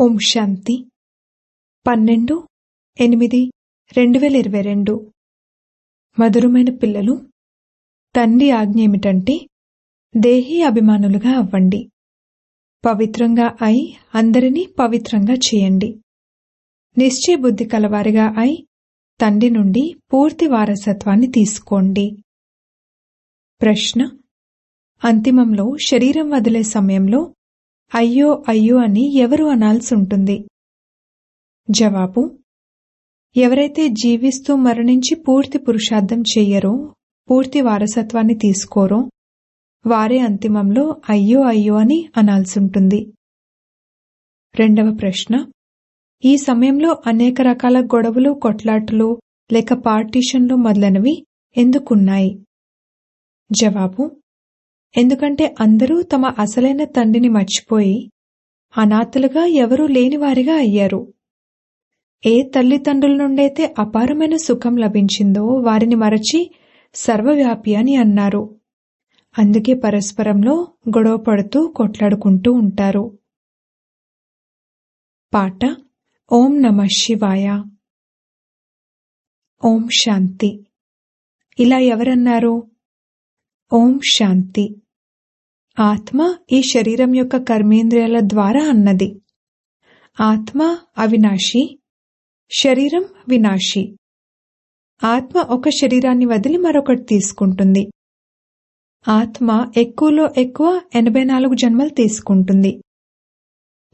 ఓం శాంతి. పన్నెండు ఎనిమిది రెండు వేల ఇరవై రెండు. మధురమైన పిల్లలు తండ్రి ఆజ్ఞ ఏమిటంటే దేహీ అభిమానులుగా అవ్వండి. పవిత్రంగా అయి అందరినీ పవిత్రంగా చేయండి. నిశ్చయ బుద్ధి కలవారిగా అయి తండ్రి నుండి పూర్తి వారసత్వాన్ని తీసుకోండి. ప్రశ్న అంతిమంలో శరీరం వదిలే సమయంలో అయ్యో అయ్యో అని ఎవరు అనాల్సి ఉంటుంది జవాబు ఎవరైతే జీవిస్తూ మరణించి పూర్తి పురుషార్థం చెయ్యరో పూర్తి వారసత్వాన్ని తీసుకోరో వారే అంతిమంలో అయ్యో అయ్యో అని అనాల్సుంటుంది. రెండవ ప్రశ్న ఈ సమయంలో అనేక రకాల గొడవలు కొట్లాటలు లేక పార్టీషన్లు మొదలైనవి ఎందుకున్నాయి? జవాబు ఎందుకంటే అందరూ తమ అసలైన తండ్రిని మర్చిపోయి అనాథలుగా ఎవరూ లేనివారిగా అయ్యారు. ఏ తల్లిదండ్రుల నుండైతే అపారమైన సుఖం లభించిందో వారిని మరచి సర్వవ్యాపి అని అన్నారు. అందుకే పరస్పరంలో గొడవ పడుతూ కొట్లాడుకుంటూ ఉంటారు. పాట ఓం నమ శివాయ. ఓం శాంతి. ఇలా ఎవరన్నారు? ఓం శాంతి. ఆత్మ ఈ శరీరం యొక్క కర్మేంద్రియాల ద్వారా అన్నది. ఆత్మ అవినాశి శరీరం వినాశి. ఆత్మ ఒక శరీరాన్ని వదిలి మరొకటి తీసుకుంటుంది. ఆత్మ ఎక్కువలో ఎక్కువ ఎనభై నాలుగు జన్మలు తీసుకుంటుంది.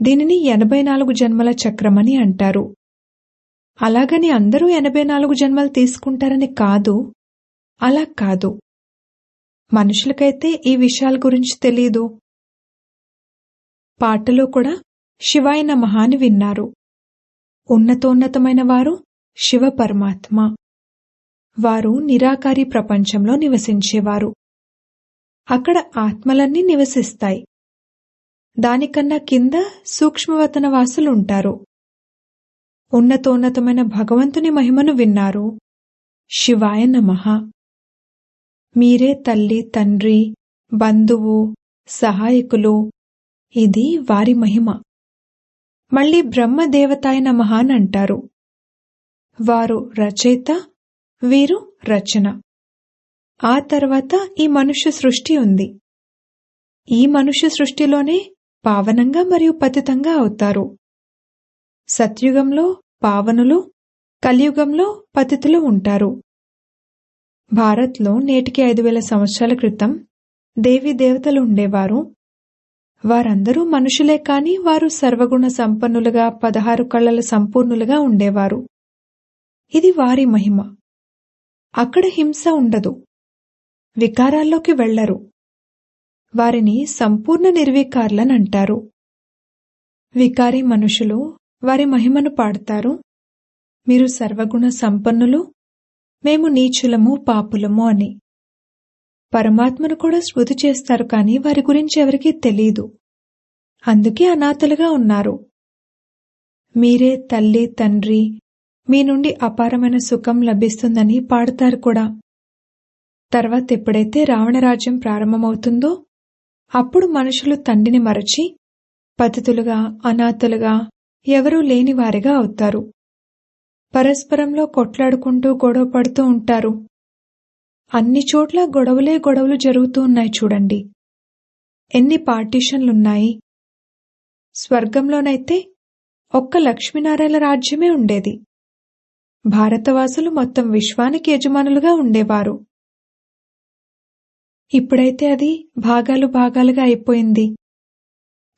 దీనిని ఎనభై నాలుగు జన్మల చక్రమని అంటారు. అలాగని అందరూ ఎనభై నాలుగు జన్మలు తీసుకుంటారని కాదు అలా కాదు. మనుషులకైతే ఈ విషయాల గురించి తెలీదు. పాటలో కూడా శివాయ నమః అని విన్నారు. ఉన్నతోన్నతమైన వారు శివ పరమాత్మ. వారు నిరాకారి ప్రపంచంలో నివసించేవారు. అక్కడ ఆత్మలన్నీ నివసిస్తాయి. దానికన్నా కింద సూక్ష్మవతన వాసులుంటారు. ఉన్నతోన్నతమైన భగవంతుని మహిమను విన్నారు. శివాయ నమః. మీరే తల్లి తండ్రి బంధువు సహాయకులు. ఇది వారి మహిమ. మళ్ళీ బ్రహ్మదేవతాయ అయిన మహాన్ అంటారు. వారు రచయిత వీరు రచన. ఆ తర్వాత ఈ మనుష్య సృష్టి ఉంది. ఈ మనుష్య సృష్టిలోనే పావనంగా మరియు పతితంగా అవుతారు. సత్యుగంలో పావనులు కలియుగంలో పతితులు ఉంటారు. భారత్లో నేటికి ఐదు వేల సంవత్సరాల క్రితం దేవీ దేవతలు ఉండేవారు. వారందరూ మనుషులే కాని వారు సర్వగుణ సంపన్నులుగా పదహారు కళ్ళల సంపూర్ణులుగా ఉండేవారు. ఇది వారి మహిమ. అక్కడ హింస ఉండదు. వికారాల్లోకి వెళ్ళరు వారిని సంపూర్ణ నిర్వికారులని అంటారు. వికారి మనుషులు వారి మహిమను పాడతారు. మీరు సర్వగుణ సంపన్నులు మేము నీచులము పాపులము అని. పరమాత్మను కూడా స్మృతి చేస్తారు కానీ వారి గురించి ఎవరికీ తెలీదు. అందుకే అనాథలుగా ఉన్నారు. మీరే తల్లి తండ్రి మీ నుండి అపారమైన సుఖం లభిస్తుందని పాడతారు కూడా. తర్వాత ఎప్పుడైతే రావణరాజ్యం ప్రారంభమవుతుందో అప్పుడు మనుషులు తండ్రిని మరచి పతితులుగా అనాథలుగా ఎవరూ లేనివారిగా అవుతారు. పరస్పరంలో కొట్లాడుకుంటూ గొడవ పడుతూ ఉంటారు. అన్ని చోట్ల గొడవలే గొడవలు జరుగుతూ ఉన్నాయి చూడండి. ఎన్ని పార్టీషన్లున్నాయి. స్వర్గంలోనైతే ఒక్క లక్ష్మీనారాయణ రాజ్యమే ఉండేది. భారతవాసులు మొత్తం విశ్వానికి యజమానులుగా ఉండేవారు. ఇప్పుడైతే అది భాగాలు భాగాలుగా అయిపోయింది.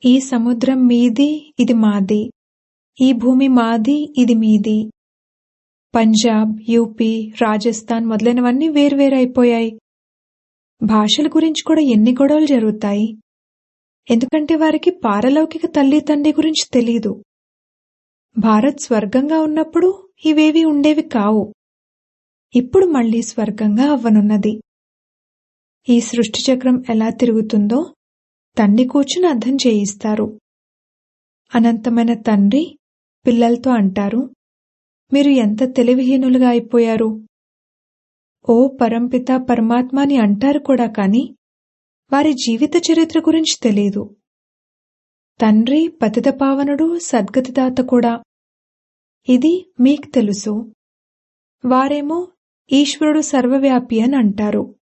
ఈ సముద్రం మీది ఇది మాది. ఈ భూమి మాది ఇది మీది. పంజాబ్ యూపీ రాజస్థాన్ మొదలైనవన్నీ వేర్వేరైపోయాయి భాషల గురించి కూడా ఎన్ని గొడవలు జరుగుతాయి? ఎందుకంటే వారికి పారలౌకిక తల్లి తండ్రి గురించి తెలీదు. భారత్ స్వర్గంగా ఉన్నప్పుడు ఇవేవి ఉండేవి కావు. ఇప్పుడు మళ్ళీ స్వర్గంగా అవ్వనున్నది. ఈ సృష్టి చక్రం ఎలా తిరుగుతుందో తండ్రి కూర్చుని అర్థం చేయిస్తారు. అనంతమైన తండ్రి పిల్లలతో అంటారు మీరు ఎంత తెలివిహీనులుగా అయిపోయారు? ఓ పరంపిత పరమాత్మ అని అంటారు కూడా కాని వారి జీవిత చరిత్ర గురించి తెలియదు తండ్రి పతితపావనుడు సద్గతిదాత కూడా. ఇది మీకు తెలుసు. వారేమో ఈశ్వరుడు సర్వవ్యాపి అని అంటారు.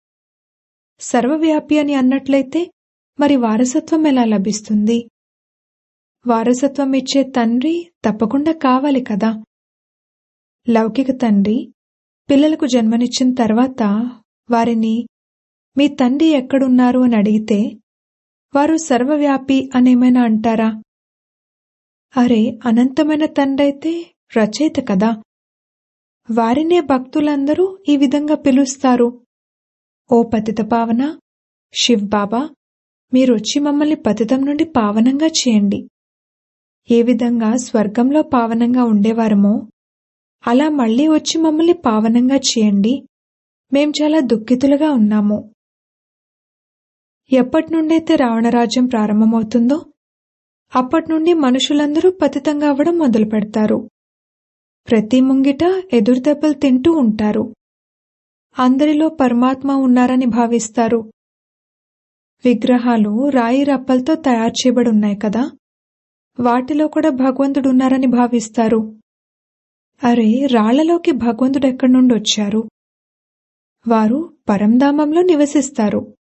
సర్వవ్యాపి అని అన్నట్లయితే మరి వారసత్వం ఎలా లభిస్తుంది? వారసత్వం ఇచ్చే తండ్రి తప్పకుండా కావాలి కదా? లౌకిక తండ్రి పిల్లలకు జన్మనిచ్చిన తర్వాత వారిని మీ తండ్రి ఎక్కడున్నారు? అని అడిగితే వారు సర్వవ్యాపి అనేమైనా అంటారా? అరే అనంతమైన తండ్రైతే రచయిత కదా. వారినే భక్తులందరూ ఈ విధంగా పిలుస్తారు. ఓ పతిత పావన శివ్ బాబా మీరొచ్చి మమ్మల్ని పతితం నుండి పావనంగా చేయండి. ఏ విధంగా స్వర్గంలో పావనంగా ఉండేవారమో అలా మళ్ళీ వచ్చి మమ్మల్ని పావనంగా చేయండి. మేం చాలా దుఃఖితులుగా ఉన్నాము. ఎప్పటి నుండైతే రావణరాజ్యం ప్రారంభమవుతుందో అప్పటి నుండి మనుషులందరూ పతితంగా అవ్వడం మొదలు పెడతారు. ప్రతి ముంగిట ఎదురుదెబ్బలు తింటూ ఉంటారు. అందరిలో పరమాత్మ ఉన్నారని భావిస్తారు. విగ్రహాలు రాయి రప్పలతో తయారు చేయబడి ఉన్నాయి కదా? వాటిలో కూడా భగవంతుడు ఉన్నారని భావిస్తారు. అరే రాళ్ళలోకి భగవంతుడు ఎక్కడి నుండి వచ్చారు? వారు పరంధామంలో నివసిస్తారు.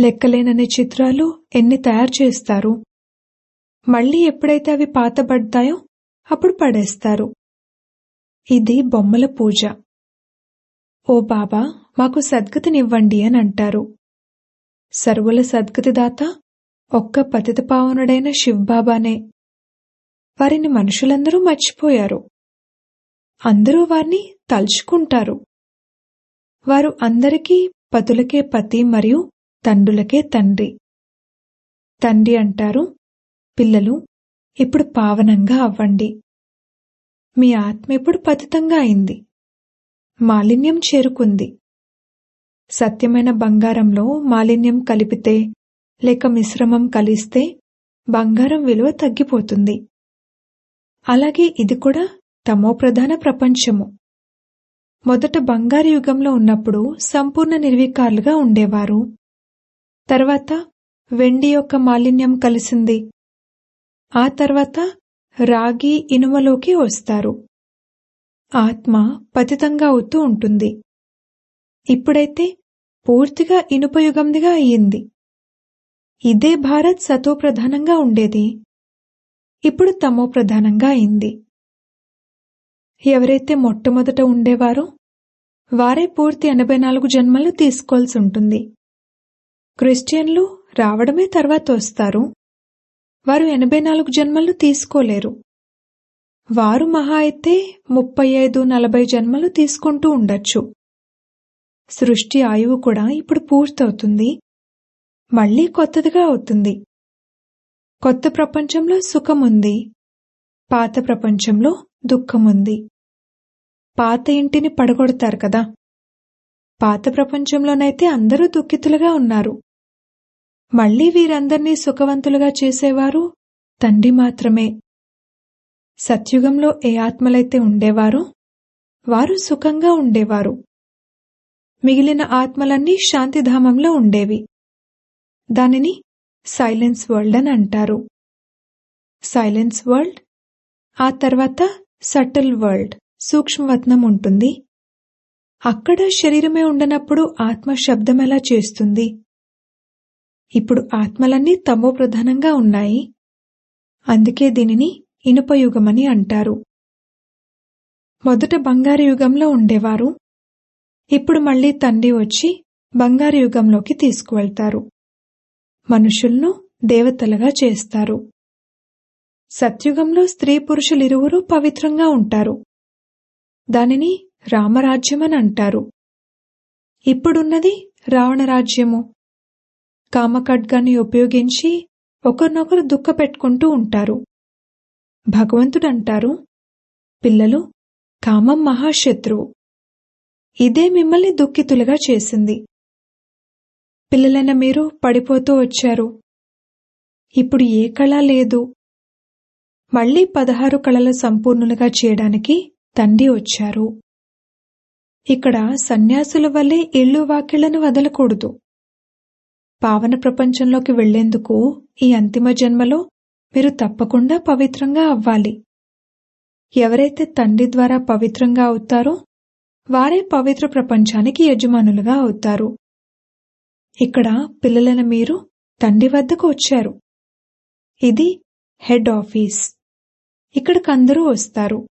లెక్కలేనని చిత్రాలు ఎన్ని తయారు చేస్తారు? మళ్ళీ ఎప్పుడైతే అవి పాతబడతాయో అప్పుడు పడేస్తారు. ఇది బొమ్మల పూజ. ఓ బాబా మాకు సద్గతినివ్వండి అని అంటారు. సర్వుల సద్గతిదాత ఒక్క పతితపావనుడైన శివ్బాబానే. వారిని మనుషులందరూ మర్చిపోయారు. అందరూ వారిని తలుచుకుంటారు. వారు అందరికీ పతులకే పతి మరియు తండ్రులకే తండ్రి. తండ్రి అంటారు పిల్లలు ఇప్పుడు పావనంగా అవ్వండి. మీ ఆత్మ ఇప్పుడు పతితంగా అయింది. మాలిన్యం చేరుకుంది. సత్యమైన బంగారంలో మాలిన్యం కలిపితే లేక మిశ్రమం కలిస్తే బంగారం విలువ తగ్గిపోతుంది. అలాగే ఇది కూడా తమో ప్రధాన ప్రపంచము. మొదట బంగారు యుగంలో ఉన్నప్పుడు సంపూర్ణ నిర్వికారులుగా ఉండేవారు. తర్వాత వెండి యొక్క మాలిన్యం కలిసింది. ఆ తర్వాత రాగి ఇనుమలోకి వస్తారు. ఆత్మ పతితంగా అవుతూ ఉంటుంది. ఇప్పుడైతే పూర్తిగా ఇనుపయుగందిగా అయ్యింది. ఇదే భారత్ సతో ప్రధానంగా ఉండేది. ఇప్పుడు తమో ప్రధానంగా అయింది. ఎవరైతే మొట్టమొదట ఉండేవారో వారే పూర్తి ఎనభై నాలుగు జన్మలు తీసుకోవాల్సి ఉంటుంది. క్రిస్టియన్లు రావడమే తర్వాత వస్తారు. వారు ఎనభై నాలుగు జన్మలు తీసుకోలేరు. వారు మహా అయితే ముప్పై ఐదు నలభై జన్మలు తీసుకుంటూ ఉండొచ్చు. సృష్టి ఆయువు కూడా ఇప్పుడు పూర్తవుతుంది. మళ్ళీ కొత్తదిగా అవుతుంది. కొత్త ప్రపంచంలో సుఖముంది. పాత ప్రపంచంలో దుఃఖముంది. పాత ఇంటిని పడగొడతారు కదా. పాత ప్రపంచంలోనైతే అందరూ దుఃఖితులుగా ఉన్నారు. మళ్ళీ వీరందర్నీ సుఖవంతులుగా చేసేవారు తండ్రి మాత్రమే. సత్యుగంలో ఏ ఆత్మలైతే ఉండేవారో వారు సుఖంగా ఉండేవారు. మిగిలిన ఆత్మలన్నీ శాంతిధామంలో ఉండేవి. దానిని సైలెన్స్ వరల్డ్ అని అంటారు. సైలెన్స్ వరల్డ్ ఆ తర్వాత సటిల్ వరల్డ్ సూక్ష్మవత్నం ఉంటుంది. అక్కడ శరీరమే ఉండనప్పుడు ఆత్మ శబ్దం ఎలా చేస్తుంది? ఇప్పుడు ఆత్మలన్నీ తమో ప్రధానంగా ఉన్నాయి. అందుకే దీనిని ఇనుపయుగమని అంటారు. మొదట బంగారు యుగంలో ఉండేవారు. ఇప్పుడు మళ్ళీ తండ్రి వచ్చి బంగారు యుగంలోకి తీసుకువెళ్తారు. మనుషులను దేవతలుగా చేస్తారు. సత్యుగంలో స్త్రీ పురుషులిరువురూ పవిత్రంగా ఉంటారు. దానిని రామరాజ్యమని అంటారు ఇప్పుడున్నది రావణరాజ్యము. కామఖడ్గాన్ని ఉపయోగించి ఒకరినొకరు దుఃఖపెట్టుకుంటూ ఉంటారు. భగవంతుడంటారు పిల్లలు కామం మహాశత్రువు. ఇదే మిమ్మల్ని దుఃఖితులుగా చేసింది. పిల్లలైన మీరు పడిపోతూ వచ్చారు. ఇప్పుడు ఏ కళ లేదు. మళ్ళీ పదహారు కళలు సంపూర్ణులుగా చేయడానికి తండ్రి వచ్చారు. ఇక్కడ సన్యాసుల వల్లే ఇళ్ళు వాకిళ్ళను వదలకూడదు. పావన ప్రపంచంలోకి వెళ్ళేందుకు ఈ అంతిమ జన్మలో మీరు తప్పకుండా పవిత్రంగా అవ్వాలి. ఎవరైతే తండ్రి ద్వారా పవిత్రంగా అవుతారో వారే పవిత్ర ప్రపంచానికి యజమానులుగా అవుతారు. ఇక్కడ పిల్లలైన మీరు తండ్రి వద్దకు వచ్చారు. ఇది హెడ్ ఆఫీస్. ఇక్కడికి అందరూ వస్తారు.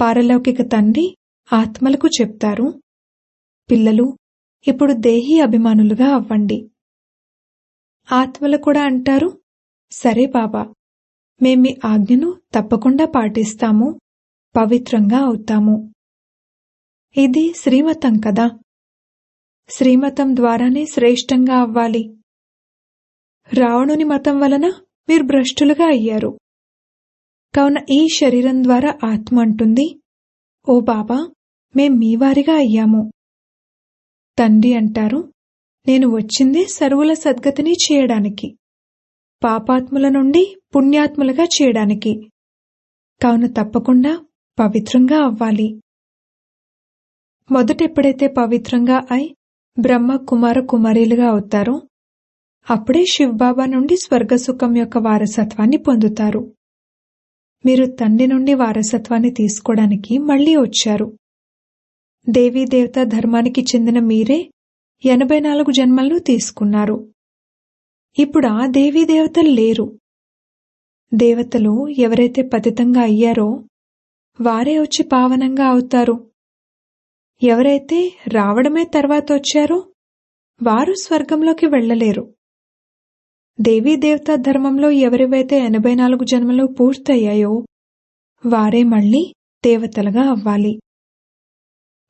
పారలౌకిక తండ్రి ఆత్మలకు చెప్తారు. పిల్లలు ఇప్పుడు దేహీ అభిమానులుగా అవ్వండి. ఆత్మలు కూడా అంటారు సరే బాబా మేమి మీ ఆజ్ఞను తప్పకుండా పాటిస్తాము పవిత్రంగా అవుతాము. ఇది శ్రీమతం కదా. శ్రీమతం ద్వారానే శ్రేష్టంగా అవ్వాలి. రావణుని మతం వలన మీరు భ్రష్టులుగా అయ్యారు. కావున ఈ శరీరం ద్వారా ఆత్మ అంటుంది ఓ బాబా మేం మీవారిగా అయ్యాము. తండ్రి అంటారు నేను వచ్చిందే సర్వుల సద్గతిని చేయడానికి పాపాత్ముల నుండి పుణ్యాత్ములుగా చేయడానికి. కావున తప్పకుండా పవిత్రంగా అవ్వాలి. మొదటెప్పుడైతే పవిత్రంగా అయి బ్రహ్మ కుమార కుమారీలుగా అవుతారు. అప్పుడే శివబాబా నుండి స్వర్గసుఖం యొక్క వారసత్వాన్ని పొందుతారు. మీరు తండ్రి నుండి వారసత్వాన్ని తీసుకోవడానికి మళ్ళీ వచ్చారు. దేవీ దేవత ధర్మానికి చెందిన మీరే ఎనభై నాలుగు జన్మలను తీసుకున్నారు. ఇప్పుడు ఆ దేవీ దేవతలు లేరు. దేవతలు ఎవరైతే పతితంగా అయ్యారో వారే వచ్చి పావనంగా అవుతారు. ఎవరైతే రావడమే తర్వాత వచ్చారో వారు స్వర్గంలోకి వెళ్ళలేరు దేవీ దేవతా ధర్మంలో ఎవరివైతే ఎనభై నాలుగు జన్మలు పూర్తయ్యాయో వారే మళ్ళీ దేవతలుగా అవ్వాలి.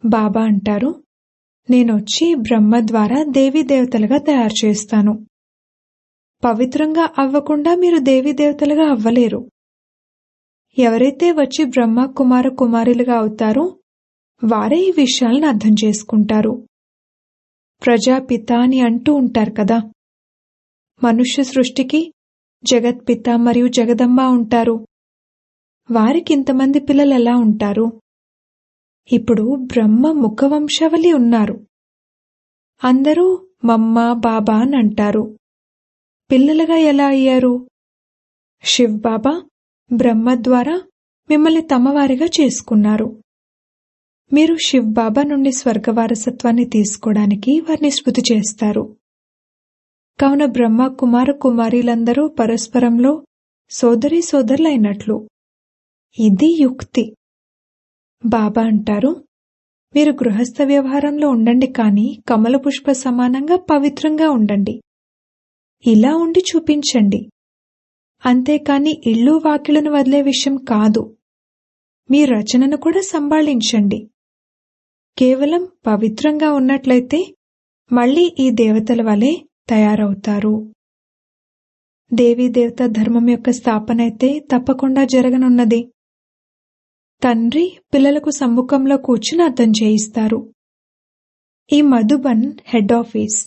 బాబా అంటారు నేనొచ్చి బ్రహ్మ ద్వారా దేవీ దేవతలుగా తయారు చేస్తాను. పవిత్రంగా అవ్వకుండా మీరు దేవీ దేవతలుగా అవ్వలేరు. ఎవరైతే వచ్చి బ్రహ్మ కుమార కుమారులుగా అవుతారో వారే ఈ విషయాలను అర్థం చేసుకుంటారు. ప్రజాపిత అని అంటూ ఉంటారు కదా. మనుష్య సృష్టికి జగత్పిత మరియు జగదంబ ఉంటారు. వారికి ఇంతమంది పిల్లలు ఎలా ఉంటారు? ఇప్పుడు బ్రహ్మ ముఖవంశావళి ఉన్నారు. అందరూ మమ్మ బాబా అని అంటారు. పిల్లలుగా ఎలా అయ్యారు? శివ్ బాబా బ్రహ్మ ద్వారా మిమ్మల్ని తమవారిగా చేసుకున్నారు. మీరు శివ్ బాబా నుండి స్వర్గ వారసత్వాన్ని తీసుకోవడానికి వారిని స్మృతి చేస్తారు. కావున బ్రహ్మ కుమార కుమారీలందరూ పరస్పరంలో సోదరి సోదరులైనట్లు. ఇది యుక్తి. బాబా అంటారు మీరు గృహస్థ వ్యవహారంలో ఉండండి కానీ కమల పుష్ప సమానంగా పవిత్రంగా ఉండండి. ఇలా ఉండి చూపించండి. అంతేకాని ఇళ్ళు వాకిలను వదిలే విషయం కాదు. మీ రచనను కూడా సంభాళించండి. కేవలం పవిత్రంగా ఉన్నట్లయితే మళ్ళీ ఈ దేవతల వలె తయారవుతారు. దేవీ దేవత ధర్మం యొక్క స్థాపన అయితే తప్పకుండా జరగనున్నది. తండ్రి పిల్లలకు సమ్ముఖంలో కూర్చుని అర్థం చేయిస్తారు. ఈ మధుబన్ హెడ్ ఆఫీస్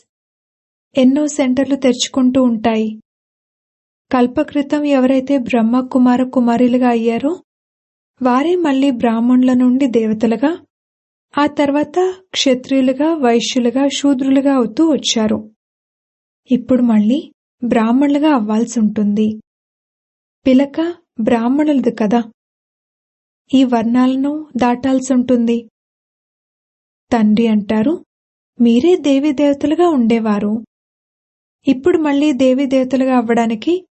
ఎన్నో సెంటర్లు తెరుచుకుంటూ ఉంటాయి. కల్పకృతం ఎవరైతే బ్రహ్మ కుమార కుమారులుగా అయ్యారో వారే మళ్ళీ బ్రాహ్మణుల నుండి దేవతలుగా ఆ తర్వాత క్షత్రియులుగా వైశ్యులుగా శూద్రులుగా అవుతూ వచ్చారు. ఇప్పుడు మళ్ళీ బ్రాహ్మణులుగా అవ్వాల్సి ఉంటుంది. పిలక బ్రాహ్మణులది కదా. ఈ వర్ణాలను దాటాల్సి ఉంటుంది. తండ్రి అంటారు మీరే దేవీ దేవతలుగా ఉండేవారు. ఇప్పుడు మళ్ళీ దేవీ దేవతలుగా అవ్వడానికి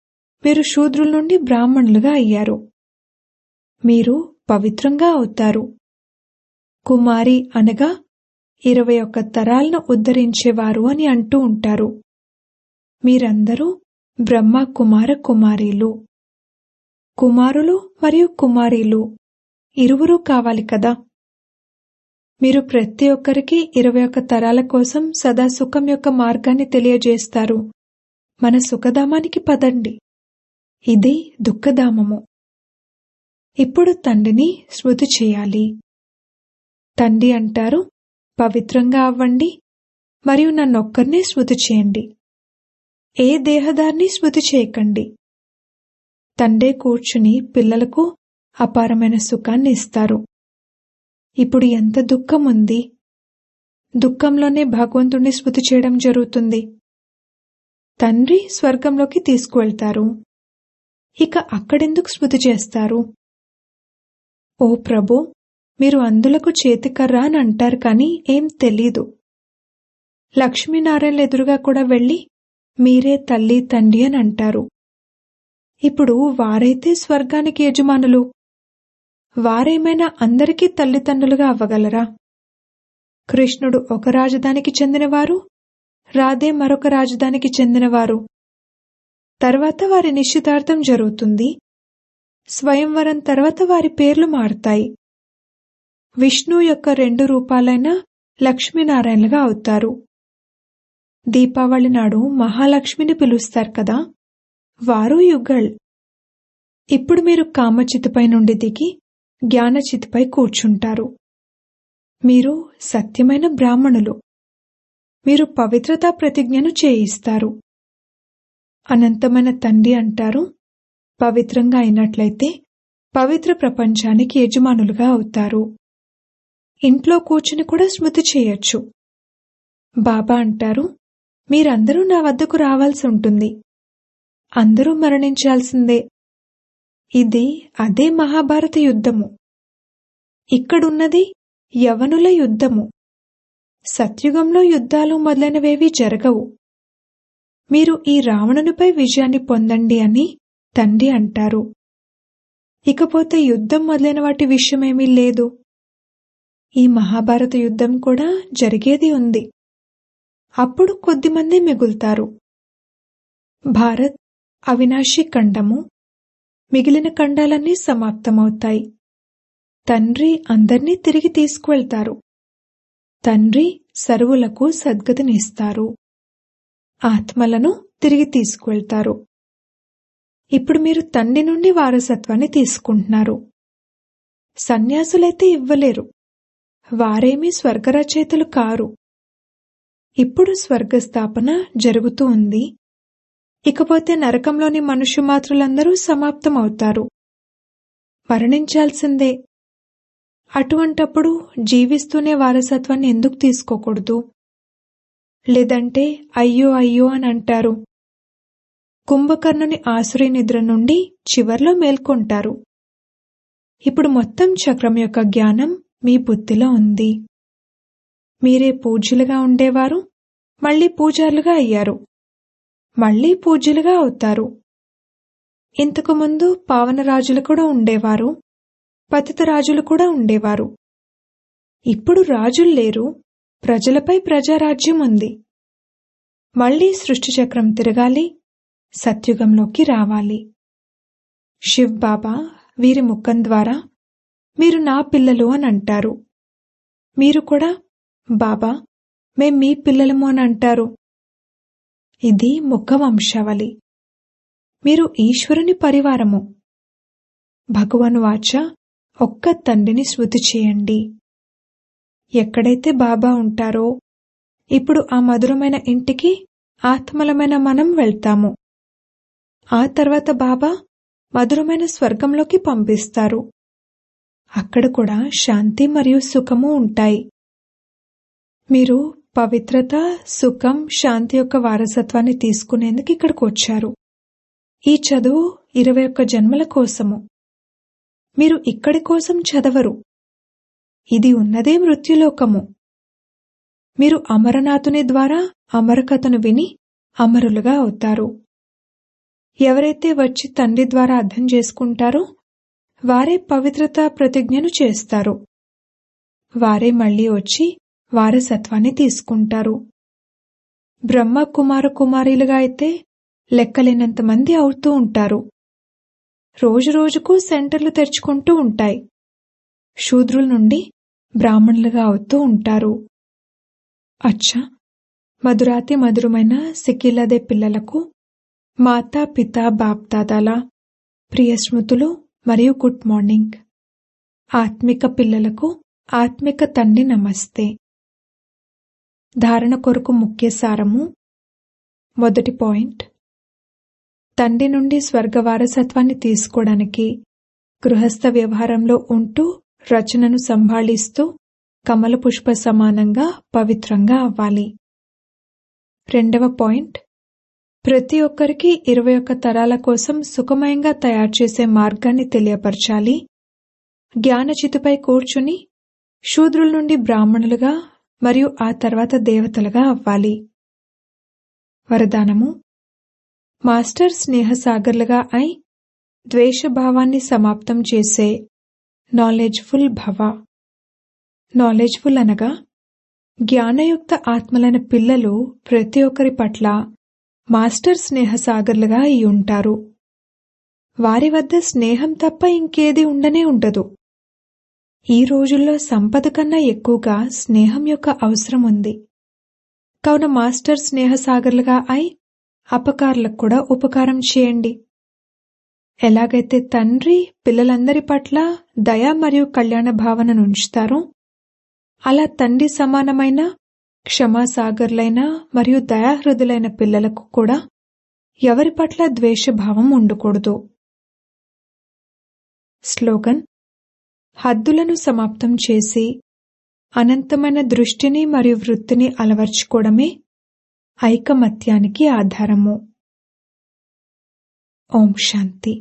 మీరు శూద్రుల నుండి బ్రాహ్మణులుగా అయ్యారు. మీరు పవిత్రంగా అవుతారు. కుమారి అనగా ఇరవై ఒక్క తరాలను ఉద్ధరించేవారు అని అంటూ ఉంటారు. మీరందరూ బ్రహ్మ కుమార కుమారీలు. కుమారులు మరియు కుమారీలు ఇరువురు కావాలి కదా? మీరు ప్రతి ఒక్కరికి ఇరవై ఒక్క తరాల కోసం సదా సుఖం యొక్క మార్గాన్ని తెలియజేస్తారు. మన సుఖధామానికి పదండి. ఇది దుఃఖధామము. ఇప్పుడు తండ్రిని స్మృతి చేయాలి. తండ్రి అంటారు పవిత్రంగా అవ్వండి మరియు నన్నొక్కరినే స్మృతి చేయండి. ఏ దేహదారిని స్మృతి చేయకండి. తండ్రే కూర్చుని పిల్లలకు అపారమైన సుఖాన్ని ఇస్తారు. ఇప్పుడు ఎంత దుఃఖం ఉంది. దుఃఖంలోనే భగవంతుణ్ణి స్మృతి చేయడం జరుగుతుంది. తండ్రి స్వర్గంలోకి తీసుకువెళ్తారు. ఇక అక్కడెందుకు స్మృతి చేస్తారు? ఓ ప్రభు మీరు అందులకు చేతికర్ర అని అంటారు కానీ ఏం తెలీదు. లక్ష్మీనారాయణ ఎదురుగా కూడా వెళ్ళి మీరే తల్లి తండ్రి అని అంటారు. ఇప్పుడు వారైతే స్వర్గానికి యజమానులు. వారేమైనా అందరికీ తల్లిదండ్రులుగా అవ్వగలరా? కృష్ణుడు ఒక రాజధానికి చెందినవారు రాధే మరొక రాజధానికి చెందినవారు. తర్వాత వారి నిశ్చితార్థం జరుగుతుంది. స్వయంవరం తర్వాత వారి పేర్లు మారుతాయి. విష్ణు యొక్క రెండు రూపాలైన లక్ష్మీనారాయణలుగా అవుతారు. దీపావళి నాడు మహాలక్ష్మిని పిలుస్తారు కదా? వారు యుగల్. ఇప్పుడు మీరు కామచితిపై నుండి దిగి జ్ఞానచితిపై కూర్చుంటారు. మీరు సత్యమైన బ్రాహ్మణులు. మీరు పవిత్రతా ప్రతిజ్ఞను చేయిస్తారు. అనంతమైన తండ్రి అంటారు పవిత్రంగా అయినట్లయితే పవిత్ర ప్రపంచానికి యజమానులుగా అవుతారు. ఇంట్లో కూర్చుని కూడా స్మృతి చేయొచ్చు. బాబా అంటారు మీరందరూ నా వద్దకు రావాల్సి ఉంటుంది. అందరూ మరణించాల్సిందే. ఇది అదే మహాభారత యుద్ధము. ఇక్కడున్నది యవనుల యుద్ధము. సత్యుగంలో యుద్ధాలు మొదలైనవేవి జరగవు. మీరు ఈ రావణునిపై విజయాన్ని పొందండి అని తండ్రి అంటారు. ఇకపోతే యుద్ధం మొదలైన వాటి విషయమేమీ లేదు. ఈ మహాభారత యుద్ధం కూడా జరిగేది ఉంది. అప్పుడు కొద్దిమంది మిగులుతారు. భారత్ అవినాశి ఖండము మిగిలిన ఖండాలన్నీ సమాప్తమవుతాయి. తండ్రి అందర్నీ తిరిగి తీసుకువెళ్తారు. తండ్రి సర్వులకు సద్గతినిస్తారు. ఆత్మలను తిరిగి తీసుకువెళ్తారు. ఇప్పుడు మీరు తండ్రి నుండి వారసత్వాన్ని తీసుకుంటున్నారు. సన్యాసులైతే ఇవ్వలేరు. వారేమీ స్వర్గరచయితలు కారు. ఇప్పుడు స్వర్గస్థాపన జరుగుతూ ఉంది. ఇకపోతే నరకంలోని మనుష్యమాత్రులందరూ సమాప్తమవుతారు. మరణించాల్సిందే. అటువంటప్పుడు జీవిస్తూనే వారసత్వాన్ని ఎందుకు తీసుకోకూడదు? లేదంటే అయ్యో అయ్యో అని అంటారు. కుంభకర్ణుని ఆసురి నిద్ర నుండి చివర్లో మేల్కొంటారు. ఇప్పుడు మొత్తం చక్రం యొక్క జ్ఞానం మీ బుద్ధిలో ఉంది. మీరే పూజ్యులుగా ఉండేవారు మళ్ళీ పూజారులుగా అయ్యారు. మళ్ళీ పూజ్యులుగా అవుతారు. ఇంతకు ముందు పావనరాజులు కూడా ఉండేవారు పతితరాజులు కూడా ఉండేవారు. ఇప్పుడు రాజులు లేరు ప్రజలపై ప్రజారాజ్యం ఉంది. మళ్ళీ సృష్టిచక్రం తిరగాలి సత్యుగంలోకి రావాలి. శివ్ బాబా వీరి ముఖం ద్వారా మీరు నా పిల్లలు అని అంటారు. మీరు కూడా బాబా మేం మీ పిల్లలము అని అంటారు. ఇది ముఖ వంశావళి మీరు ఈశ్వరుని పరివారము. భగవాను వాచ ఒక్క తండ్రిని శృతి చేయండి. ఎక్కడైతే బాబా ఉంటారో ఇప్పుడు ఆ మధురమైన ఇంటికి ఆత్మలమైన మనం వెళ్తాము. ఆ తర్వాత బాబా మధురమైన స్వర్గంలోకి పంపిస్తారు. అక్కడ కూడా శాంతి మరియు సుఖము ఉంటాయి. మీరు పవిత్రత సుఖం శాంతి యొక్క వారసత్వాన్ని తీసుకునేందుకు ఇక్కడికి వచ్చారు. ఈ చదువు ఇరవై ఒక్క జన్మల కోసము. మీరు ఇక్కడి కోసం చదవరు. ఇది ఉన్నదే మృత్యులోకము. మీరు అమరనాథుని ద్వారా అమరకథను విని అమరులుగా అవుతారు. ఎవరైతే వచ్చి తండ్రి ద్వారా అర్థం చేసుకుంటారో వారే పవిత్రత ప్రతిజ్ఞను చేస్తారు. వారే మళ్ళీ వచ్చి వారసత్వాన్ని తీసుకుంటారు. బ్రహ్మ కుమార కుమారీలుగా అయితే లెక్కలేనంత మంది అవుతూ ఉంటారు. రోజు రోజుకు సెంటర్లు తెరుచుకుంటూ ఉంటాయి. శూద్రుల నుండి బ్రాహ్మణులుగా అవుతూ ఉంటారు. అచ్చా! మధురాతి మధురమైన సిక్కిలదే పిల్లలకు మాతా పిత బాప్దాదాల ప్రియ స్మృతులు మరియు గుడ్ మార్నింగ్. ఆత్మిక పిల్లలకు ఆత్మిక తండ్రి నమస్తే. ధారణ కొరకు ముఖ్య సారము. మొదటి పాయింట్. తండ్రి నుండి స్వర్గ వారసత్వాన్ని తీసుకోవడానికి గృహస్థ వ్యవహారంలో ఉంటూ రచనను సంభాళిస్తూ కమల పుష్ప సమానంగా పవిత్రంగా అవ్వాలి. రెండవ పాయింట్. ప్రతి ఒక్కరికి ఇరవై ఒక్క తరాల కోసం సుఖమయంగా తయారు చేసే మార్గాన్ని తెలియపరచాలి. జ్ఞానచితిపై కూర్చుని శూద్రుల నుండి బ్రాహ్మణులుగా మరియు ఆ తర్వాత దేవతలుగా అవ్వాలి. వరదానము. మాస్టర్ స్నేహసాగర్లుగా అయి ద్వేషభావాన్ని సమాప్తం చేసే నాలెడ్జ్ఫుల్ భవ. నాలెడ్జ్ఫుల్ అనగా జ్ఞానయుక్త ఆత్మలైన పిల్లలు ప్రతి ఒక్కరి పట్ల మాస్టర్ స్నేహసాగర్లుగా అయి ఉంటారు. వారి వద్ద స్నేహం తప్ప ఇంకేది ఉండనే ఉండదు. ఈ రోజుల్లో సంపద కన్నా ఎక్కువగా స్నేహం యొక్క అవసరం ఉంది. కావున మాస్టర్ స్నేహసాగర్లుగా అయి అపకారులకు కూడా ఉపకారం చేయండి. ఎలాగైతే తండ్రి పిల్లలందరి పట్ల దయ మరియు కళ్యాణ భావనను ఉంచుతారో అలా తండ్రి సమానమైన క్షమాసాగర్లైన మరియు దయాహృదులైన పిల్లలకు కూడా ఎవరి పట్ల ద్వేషభావం ఉండకూడదు. స్లోగన్ హద్దులను సమాప్తం చేసి అనంతమైన దృష్టిని మరియు వృత్తిని అలవర్చుకోవడమే ఐకమత్యానికి ఆధారము. ఓం శాంతి.